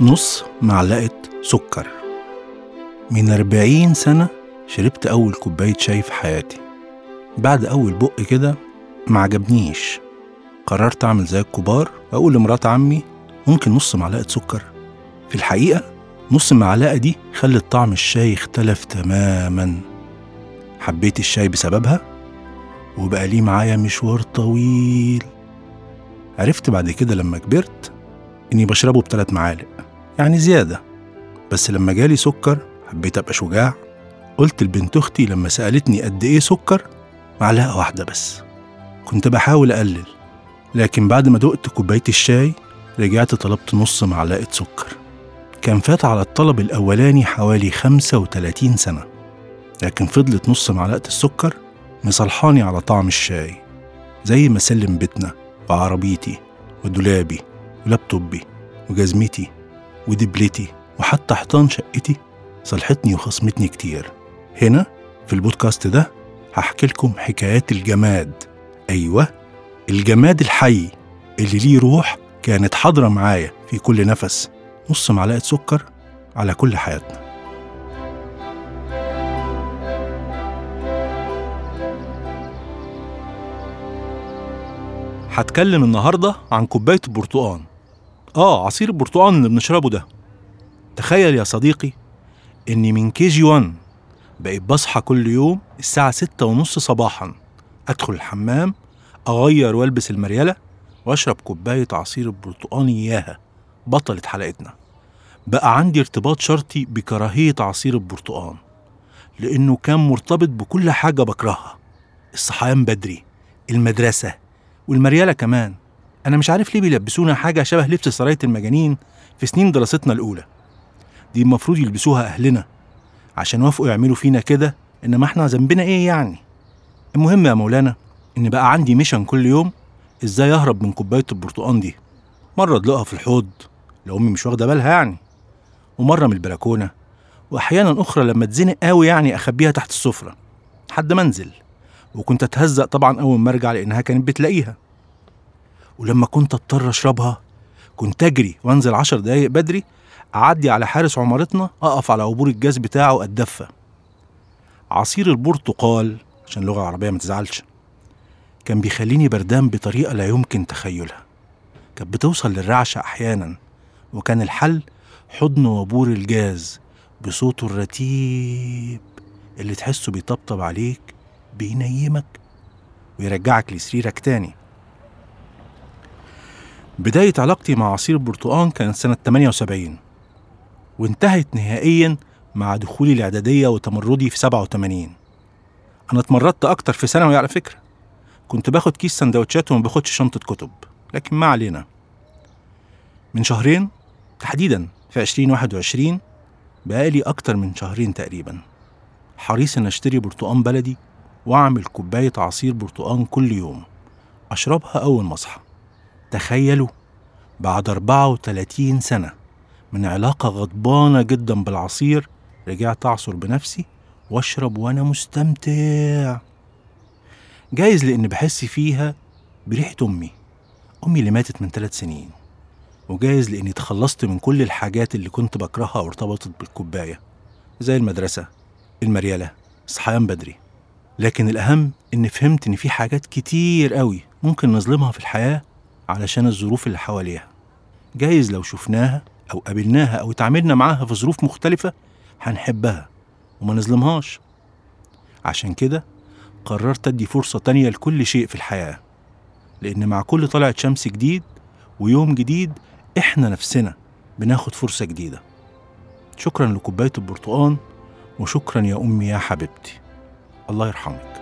نص معلقة سكر. من أربعين سنة شربت أول كوباية شاي في حياتي. بعد أول بق كده ما عجبنيش. قررت أعمل زي الكبار وأقول لمرات عمي ممكن نص معلقة سكر؟ في الحقيقة نص المعلقة دي خلت طعم الشاي اختلف تماما. حبيت الشاي بسببها؟ وبقى ليه معايا مشوار طويل. عرفت بعد كده لما كبرت إني بشربه بثلاث معالق يعني زيادة. بس لما جالي سكر حبيت أبقى شجاع. قلت لبنت أختي لما سألتني قد إيه سكر معلقة واحدة بس. كنت بحاول أقلل لكن بعد ما دقت كوباية الشاي رجعت طلبت نص معلقة سكر. كان فات على الطلب الأولاني حوالي 35 سنة لكن فضلت نص معلقة السكر مصلحاني على طعم الشاي زي ما سلم بيتنا وعربيتي ودولابي. ولابتوبي وجزمتي ودبلتي وحتى حيطان شقتي صلحتني وخصمتني كتير. هنا في البودكاست ده هحكي لكم حكايات الجماد. أيوة الجماد الحي اللي ليه روح كانت حاضرة معايا في كل نفس نص معلقة سكر على كل حياتنا. هتكلم النهاردة عن كوباية البرتقان آه عصير البرتقان اللي بنشربه ده. تخيل يا صديقي إني من كي جي 1 بقيت بصحى كل يوم الساعة ستة ونص صباحا. أدخل الحمام أغير وألبس المريلة وأشرب كوباية عصير البرتقان إياها. بطلة حلقتنا. بقى عندي ارتباط شرطي بكراهية عصير البرتقان لأنه كان مرتبط بكل حاجة بكرهها. الصحيان بدري المدرسة والمريالة كمان. أنا مش عارف ليه بيلبسونا حاجة شبه لبس سراية المجانين في سنين دراستنا الأولى. دي المفروض يلبسوها أهلنا. عشان وافقوا يعملوا فينا كده إنما إحنا ذنبنا إيه يعني؟ المهم يا مولانا إن بقى عندي ميشن كل يوم إزاي أهرب من كوباية البرتقان دي؟ مرة أدلقها في الحوض لو أمي مش واخدة بالها يعني. ومرة من البلكونة وأحيانا أخرى لما أتزنق قوي يعني أخبيها تحت السفرة. لحد ما أنزل. وكنت أتهزق طبعا أول ما أرجع لأنها كانت بتلاقيها. ولما كنت أضطر أشربها كنت أجري وأنزل عشر دقايق بدري أعدي على حارس عمارتنا أقف على عبور الجاز بتاعه أتدفى. عصير البرتقال عشان اللغة العربية ما تزعلش كان بيخليني بردان بطريقة لا يمكن تخيلها. كانت بتوصل للرعشة أحيانا وكان الحل حضن وبور الجاز بصوته الرتيب اللي تحسه بيطبطب عليك بينيمك ويرجعك لسريرك تاني. بداية علاقتي مع عصير البرتقان كانت سنة 78 وانتهت نهائيا مع دخولي الإعدادية وتمردي في 87 أنا اتمردت أكتر في ثانوي على فكرة. كنت باخد كيس سندوتشات وما باخدش شنطة كتب لكن ما علينا. من شهرين تحديدا في 2021 بقالي أكتر من شهرين تقريبا. حريص إن أشتري برتقان بلدي وأعمل كوباية عصير برتقان كل يوم أشربها أول ما أصحى. تخيلوا بعد 34 سنة من علاقة غضبانة جدا بالعصير رجعت أعصر بنفسي وأشرب وأنا مستمتع. جايز لأن بحس فيها بريحة أمي. أمي اللي ماتت من ثلاث سنين. وجايز لأني تخلصت من كل الحاجات اللي كنت بكرهها وارتبطت بالكوباية زي المدرسة المريالة الصحيان بدري. لكن الأهم إني فهمت إن في حاجات كتير قوي ممكن نظلمها في الحياة علشان الظروف اللي حواليها. جايز لو شفناها أو قابلناها أو اتعاملنا معاها في ظروف مختلفة هنحبها وما نظلمهاش. عشان كده قررت أدي فرصة تانية لكل شيء في الحياة لأن مع كل طلعة شمس جديد ويوم جديد إحنا نفسنا بناخد فرصة جديدة. شكرا لكوباية البرتقان وشكرا يا أمي يا حبيبتي. الله يرحمك.